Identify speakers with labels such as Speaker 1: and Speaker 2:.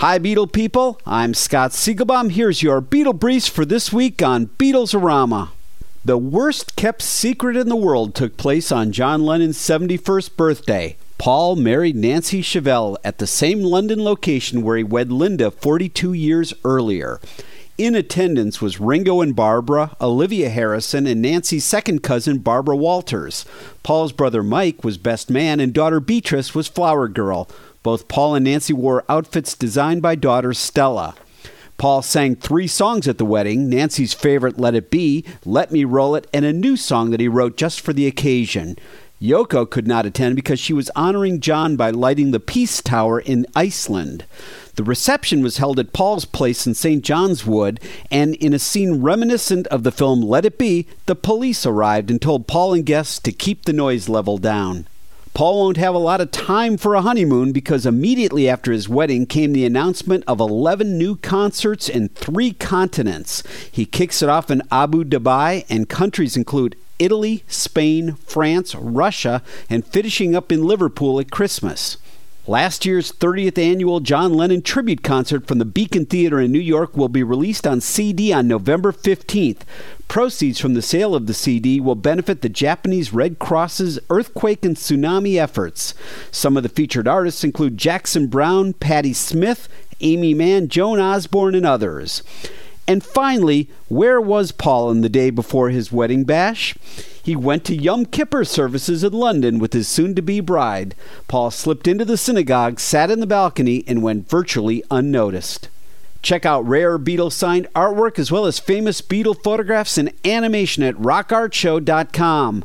Speaker 1: Hi, Beetle people. I'm Scott Siegelbaum. Here's your Beetle Briefs for this week on Beatlesorama. The worst kept secret in the world took place on John Lennon's 71st birthday. Paul married Nancy Shevell at the same London location where he wed Linda 42 years earlier. In attendance was Ringo and Barbara, Olivia Harrison, and Nancy's second cousin, Barbara Walters. Paul's brother Mike was best man, and daughter Beatrice was flower girl. Both Paul and Nancy wore outfits designed by daughter Stella. Paul sang three songs at the wedding Nancy's favorite Let It Be, Let Me Roll It, and a new song that he wrote just for the occasion. Yoko could not attend because she was honoring John by lighting the Peace Tower in Iceland. The reception was held at Paul's place in St. John's Wood, and in a scene reminiscent of the film Let It Be, the police arrived and told Paul and guests to keep the noise level down. Paul won't have a lot of time for a honeymoon because immediately after his wedding came the announcement of 11 new concerts in three continents. He kicks it off in Abu Dhabi, and countries include Italy, Spain, France, Russia, and finishing up in Liverpool at Christmas. Last year's 30th annual John Lennon tribute concert from the Beacon Theater in New York will be released on CD on November 15th. Proceeds from the sale of the CD will benefit the Japanese Red Cross's earthquake and tsunami efforts. Some of the featured artists include Jackson Browne, Patti Smith, Aimee Mann, Joan Osborne, and others. And finally, where was Paul on the day before his wedding bash? He went to Yom Kippur services in London with his soon to be bride. Paul slipped into the synagogue, sat in the balcony, and went virtually unnoticed. Check out rare Beatle signed artwork as well as famous Beatle photographs and animation at rockartshow.com.